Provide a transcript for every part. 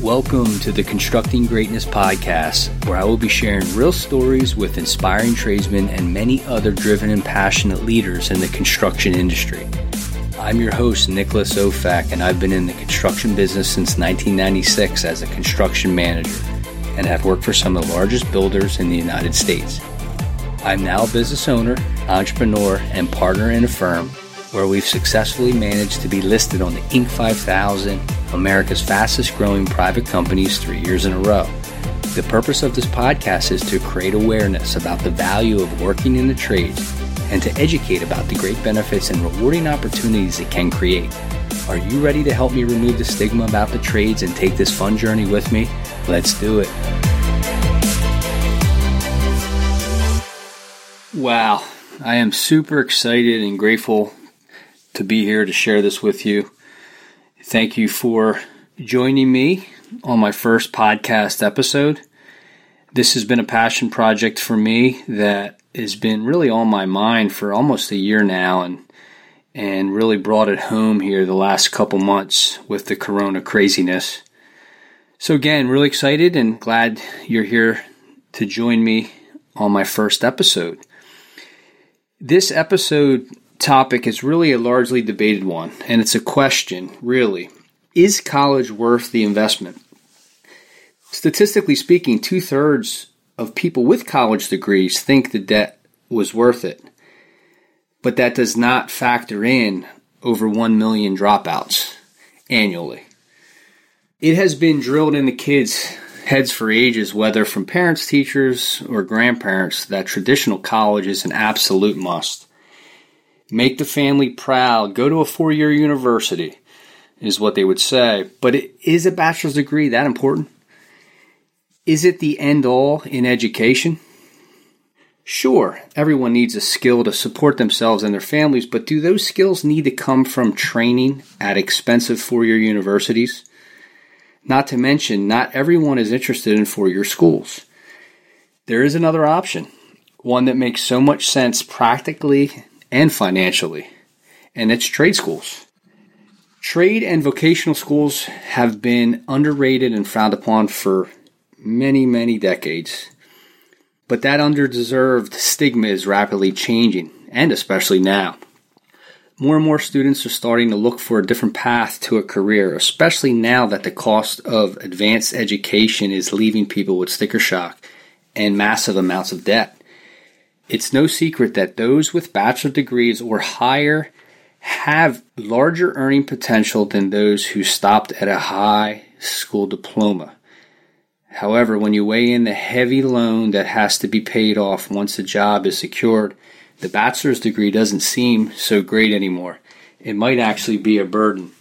Welcome to the Constructing Greatness podcast, where I will be sharing real stories with inspiring tradesmen and many other driven and passionate leaders in the construction industry. I'm your host, Nicholas Ofak, and I've been in the construction business since 1996 as a construction manager and have worked for some of the largest builders in the United States. I'm now a business owner, entrepreneur, and partner in a firm where we've successfully managed to be listed on the Inc. 5000, America's fastest growing private companies three years in a row. The purpose of this podcast is to create awareness about the value of working in the trades and to educate about the great benefits and rewarding opportunities it can create. Are you ready to help me remove the stigma about the trades and take this fun journey with me? Let's do it. Wow, I am super excited and grateful to be here to share this with you. Thank you for joining me on my first podcast episode. This has been a passion project for me that has been really on my mind for almost a year now and and really brought it home here the last couple months with the corona craziness. So again, really excited and glad you're here to join me on my first episode. This episode topic is really a largely debated one, and it's a question, really. Is college worth the investment? Statistically speaking, two thirds of people with college degrees think the debt was worth it. But that does not factor in over 1 million dropouts annually. It has been drilled in the kids' heads for ages, whether from parents, teachers, or grandparents, that traditional college is an absolute must. Make the family proud. Go to a four year university, is what they would say. But is a bachelor's degree that important? Is it the end all in education? Sure, everyone needs a skill to support themselves and their families, but do those skills need to come from training at expensive four year universities? Not to mention, not everyone is interested in four year schools. There is another option, one that makes so much sense practically and financially, and it's trade schools. Trade and vocational schools have been underrated and frowned upon for many, many decades. But that underdeserved stigma is rapidly changing, and especially now. More and more students are starting to look for a different path to a career, especially now that the cost of advanced education is leaving people with sticker shock and massive amounts of debt. It's no secret that those with bachelor degrees or higher have larger earning potential than those who stopped at a high school diploma. However, when you weigh in the heavy loan that has to be paid off once a job is secured, the bachelor's degree doesn't seem so great anymore. It might actually be a burden.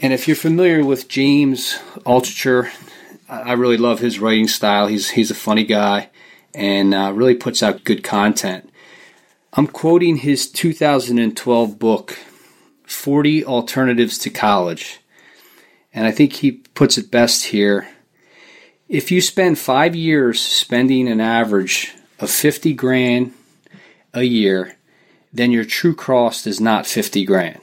And if you're familiar with James Altucher, I really love his writing style. He's he's a funny guy and uh, really puts out good content. I'm quoting his 2012 book, 40 Alternatives to College. And I think he puts it best here. If you spend five years spending an average of 50 grand a year, then your true cost is not 50 grand.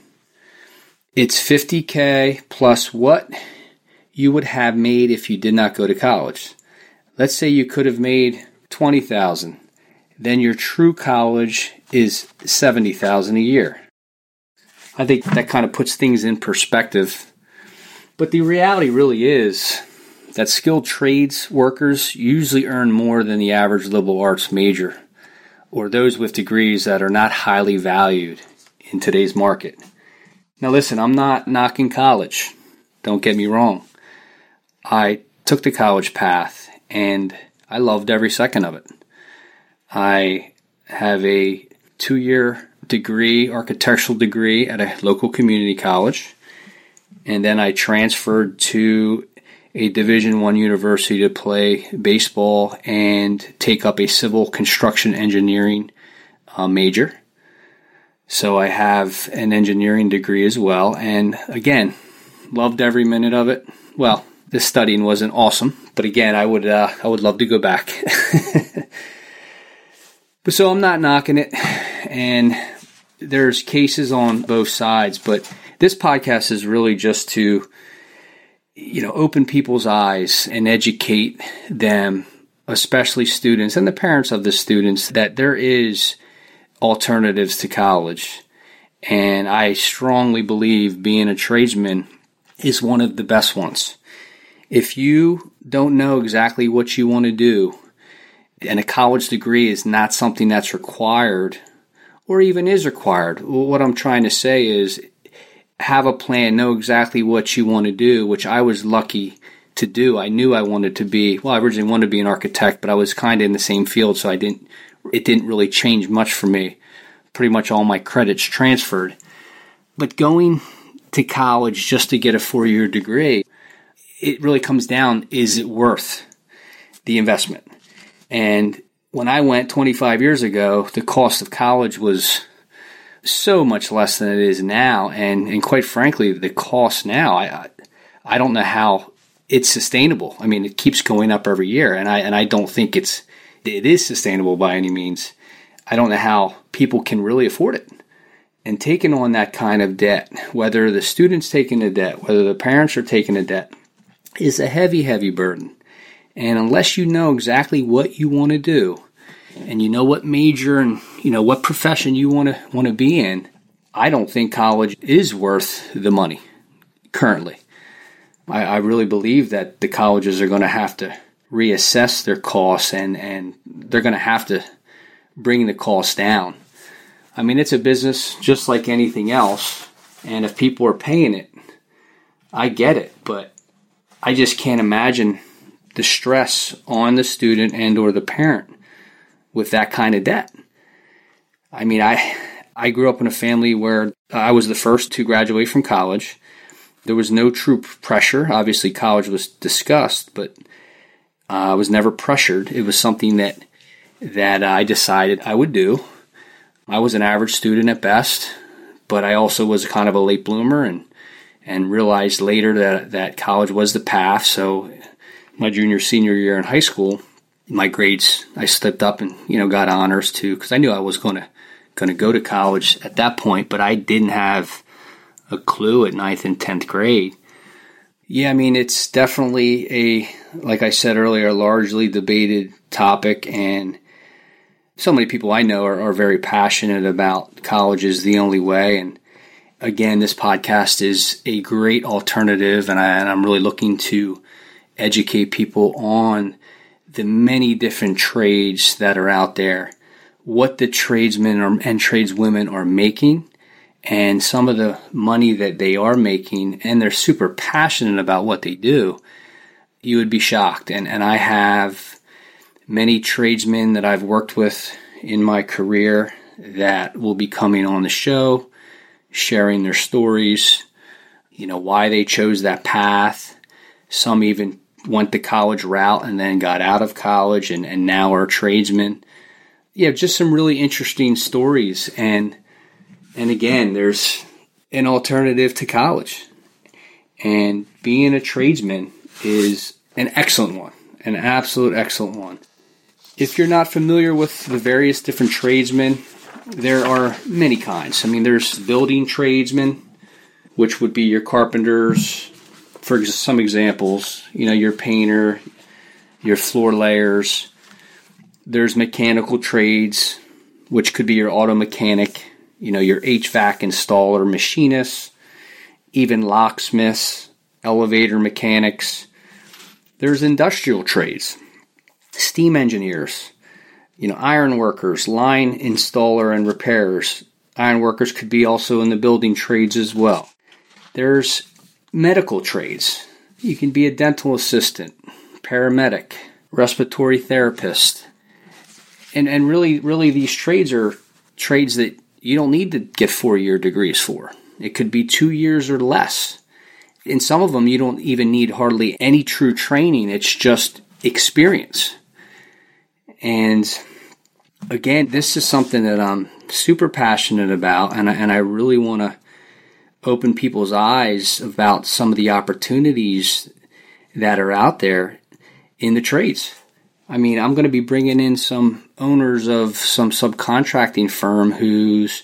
It's 50K plus what you would have made if you did not go to college. Let's say you could have made 20,000. Then your true college is 70,000 a year. I think that kind of puts things in perspective. But the reality really is that skilled trades workers usually earn more than the average liberal arts major or those with degrees that are not highly valued in today's market. Now, listen, I'm not knocking college. Don't get me wrong. I took the college path and I loved every second of it. I have a two year degree, architectural degree at a local community college. And then I transferred to a Division One university to play baseball and take up a civil construction engineering uh, major. So I have an engineering degree as well. And again, loved every minute of it. Well, this studying wasn't awesome, but again, I would uh, I would love to go back. but so I'm not knocking it, and there's cases on both sides, but this podcast is really just to, you know, open people's eyes and educate them, especially students and the parents of the students, that there is alternatives to college. And I strongly believe being a tradesman is one of the best ones. If you don't know exactly what you want to do, and a college degree is not something that's required or even is required, what I'm trying to say is have a plan, know exactly what you want to do, which I was lucky to do. I knew I wanted to be, well, I originally wanted to be an architect, but I was kind of in the same field, so I didn't, it didn't really change much for me. Pretty much all my credits transferred. But going to college just to get a four year degree, it really comes down is it worth the investment? And when I went 25 years ago, the cost of college was so much less than it is now. And, and quite frankly, the cost now, I, I don't know how it's sustainable. I mean, it keeps going up every year, and I, and I don't think it's, it is sustainable by any means. I don't know how people can really afford it and taking on that kind of debt, whether the student's taking the debt, whether the parents are taking the debt, is a heavy, heavy burden. And unless you know exactly what you want to do, and you know what major and you know what profession you want to want to be in, I don't think college is worth the money currently. I, I really believe that the colleges are going to have to reassess their costs and and they're going to have to bring the costs down I mean, it's a business just like anything else. And if people are paying it, I get it. But I just can't imagine the stress on the student and or the parent with that kind of debt. I mean, I I grew up in a family where I was the first to graduate from college. There was no true pressure. Obviously, college was discussed, but uh, I was never pressured. It was something that that I decided I would do I was an average student at best, but I also was kind of a late bloomer and and realized later that that college was the path. So my junior senior year in high school, my grades I slipped up and you know got honors too because I knew I was going to going to go to college at that point, but I didn't have a clue at ninth and tenth grade. Yeah, I mean it's definitely a like I said earlier, largely debated topic and so many people I know are, are very passionate about college is the only way. And again, this podcast is a great alternative, and, I, and I'm really looking to educate people on the many different trades that are out there, what the tradesmen are, and tradeswomen are making, and some of the money that they are making, and they're super passionate about what they do. You would be shocked. And, and I have many tradesmen that I've worked with in my career that will be coming on the show, sharing their stories, you know, why they chose that path. Some even went the college route and then got out of college and, and now are tradesmen. Yeah, just some really interesting stories. And and again, there's an alternative to college. And being a tradesman is an excellent one, an absolute excellent one. If you're not familiar with the various different tradesmen, there are many kinds. I mean, there's building tradesmen, which would be your carpenters. For some examples, you know, your painter, your floor layers. There's mechanical trades, which could be your auto mechanic, you know, your HVAC installer, machinists, even locksmiths, elevator mechanics. There's industrial trades, steam engineers, you know, iron workers, line installer and repairers. Iron workers could be also in the building trades as well. There's medical trades. You can be a dental assistant, paramedic, respiratory therapist. And and really really these trades are trades that you don't need to get 4-year degrees for. It could be 2 years or less. In some of them you don't even need hardly any true training. It's just experience. And again, this is something that I'm super passionate about, and I, and I really want to open people's eyes about some of the opportunities that are out there in the trades. I mean, I'm going to be bringing in some owners of some subcontracting firm who's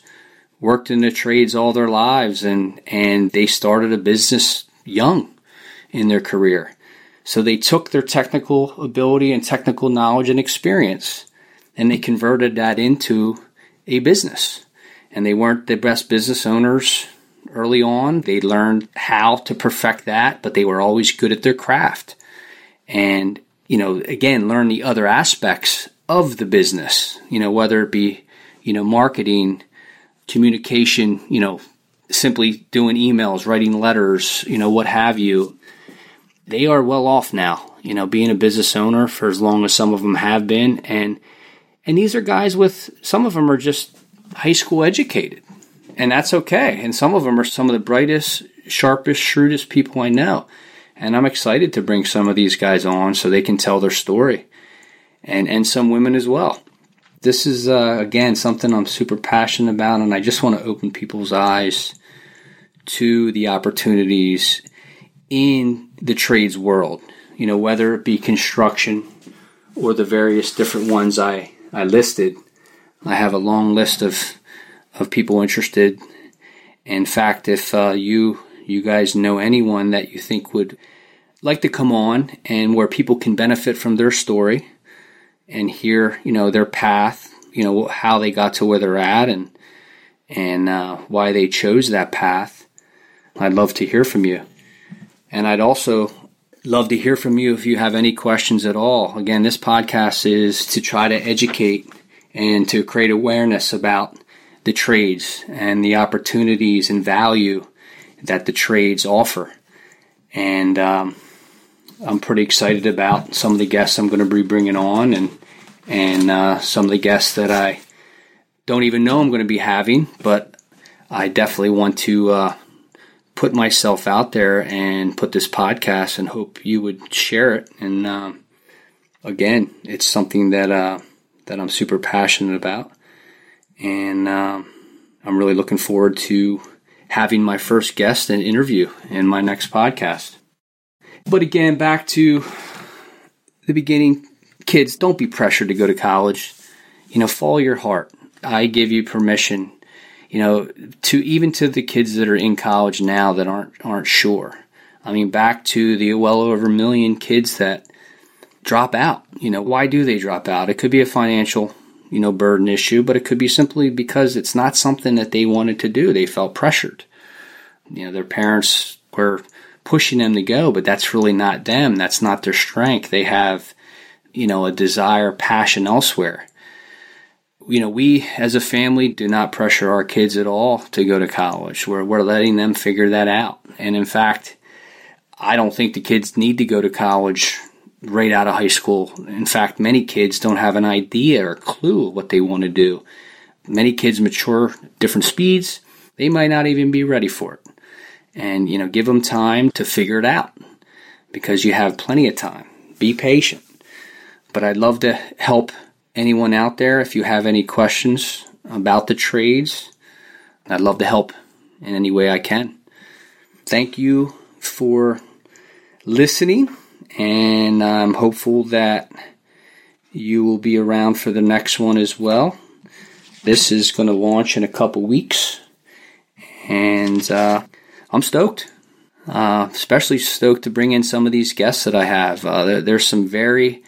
worked in the trades all their lives and, and they started a business young in their career. So they took their technical ability and technical knowledge and experience and they converted that into a business. And they weren't the best business owners early on. They learned how to perfect that, but they were always good at their craft. And, you know, again, learn the other aspects of the business, you know, whether it be, you know, marketing, communication, you know, simply doing emails, writing letters, you know, what have you. They are well off now, you know, being a business owner for as long as some of them have been. And, and these are guys with, some of them are just high school educated and that's okay. And some of them are some of the brightest, sharpest, shrewdest people I know. And I'm excited to bring some of these guys on so they can tell their story and, and some women as well. This is, uh, again, something I'm super passionate about, and I just want to open people's eyes to the opportunities in the trades world. You know, whether it be construction or the various different ones I, I listed. I have a long list of of people interested. In fact, if uh, you you guys know anyone that you think would like to come on and where people can benefit from their story and hear you know their path, you know how they got to where they're at and and uh, why they chose that path, I'd love to hear from you. And I'd also love to hear from you if you have any questions at all. Again, this podcast is to try to educate and to create awareness about the trades and the opportunities and value that the trades offer. And um, I'm pretty excited about some of the guests I'm going to be bringing on and and uh, some of the guests that I don't even know I'm going to be having, but I definitely want to uh, put myself out there and put this podcast and hope you would share it. And um, again, it's something that uh, that I'm super passionate about and um, I'm really looking forward to having my first guest and interview in my next podcast. But again, back to the beginning, kids, don't be pressured to go to college. You know, follow your heart. I give you permission. You know, to even to the kids that are in college now that aren't aren't sure. I mean, back to the well over a million kids that drop out. You know, why do they drop out? It could be a financial you know, burden issue, but it could be simply because it's not something that they wanted to do. They felt pressured. You know, their parents were pushing them to go, but that's really not them. That's not their strength. They have, you know, a desire, passion elsewhere. You know, we as a family do not pressure our kids at all to go to college. We're, we're letting them figure that out. And in fact, I don't think the kids need to go to college right out of high school. In fact, many kids don't have an idea or clue what they want to do. Many kids mature different speeds. They might not even be ready for it. And, you know, give them time to figure it out because you have plenty of time. Be patient. But I'd love to help anyone out there if you have any questions about the trades. I'd love to help in any way I can. Thank you for listening and I'm hopeful that you will be around for the next one as well. This is going to launch in a couple weeks, and uh, I'm stoked. Uh, especially stoked to bring in some of these guests that I have. Uh, there, there's some very,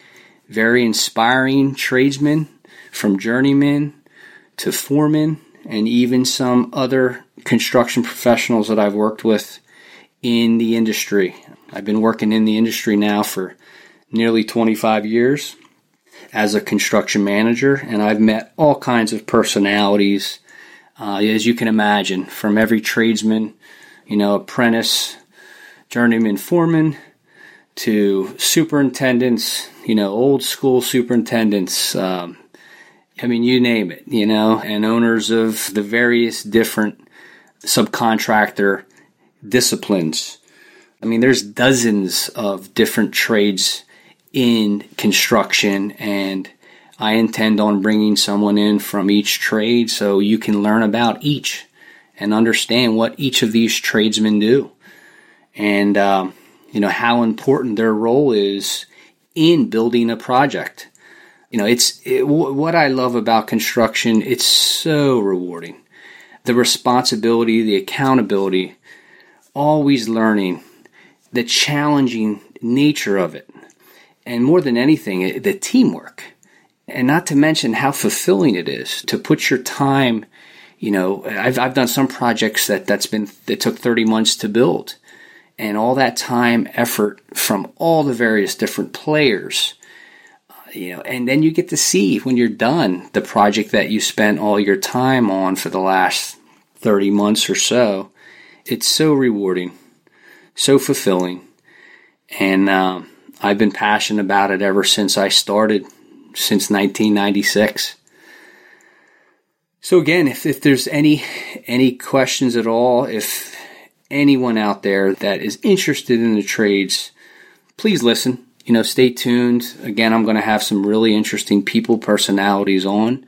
very inspiring tradesmen from journeymen to foremen, and even some other construction professionals that I've worked with in the industry. I've been working in the industry now for nearly 25 years as a construction manager, and I've met all kinds of personalities, uh, as you can imagine, from every tradesman, you know, apprentice, journeyman foreman, to superintendents, you know, old school superintendents. Um, I mean, you name it, you know, and owners of the various different subcontractor disciplines. I mean, there's dozens of different trades in construction, and I intend on bringing someone in from each trade so you can learn about each and understand what each of these tradesmen do. And um, you know how important their role is in building a project. You know it's it, what i love about construction it's so rewarding. The responsibility, the accountability, always learning, the challenging nature of it, and more than anything, eh, the teamwork. And not to mention how fulfilling it is to put your time. You know, I've, I've done some projects that that's been that took 30 months to build, and all that time, effort from all the various different players uh, you know, and then you get to see when you're done the project that you spent all your time on for the last 30 months or so. It's so rewarding, so fulfilling. And um, I've been passionate about it ever since I started, since 1996. So again, if, if there's any any questions at all, if anyone out there that is interested in the trades, please listen you know, stay tuned. Again, I'm going to have some really interesting people, personalities on,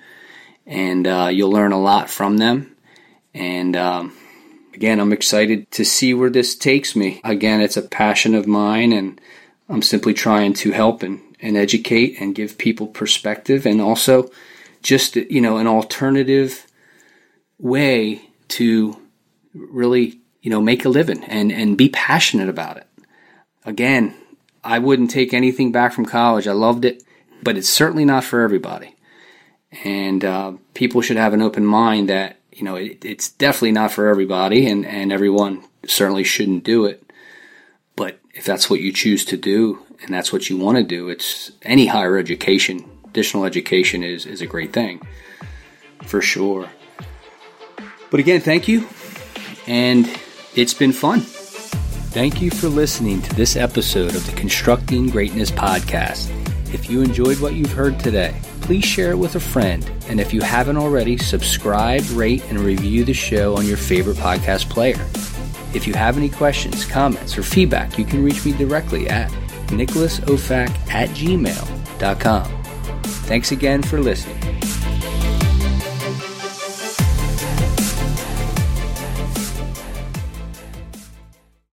and uh, you'll learn a lot from them. And um, again, I'm excited to see where this takes me. Again, it's a passion of mine, and I'm simply trying to help and, and educate and give people perspective and also just, you know, an alternative way to really, you know, make a living and, and be passionate about it. Again, I wouldn't take anything back from college. I loved it, but it's certainly not for everybody. And uh, people should have an open mind that you know it, it's definitely not for everybody, and and everyone certainly shouldn't do it. But if that's what you choose to do, and that's what you want to do, it's any higher education, additional education is is a great thing, for sure. But again, thank you, and it's been fun. Thank you for listening to this episode of the Constructing Greatness podcast. If you enjoyed what you've heard today, please share it with a friend. And if you haven't already, subscribe, rate, and review the show on your favorite podcast player. If you have any questions, comments, or feedback, you can reach me directly at nicholasofac at gmail.com. Thanks again for listening.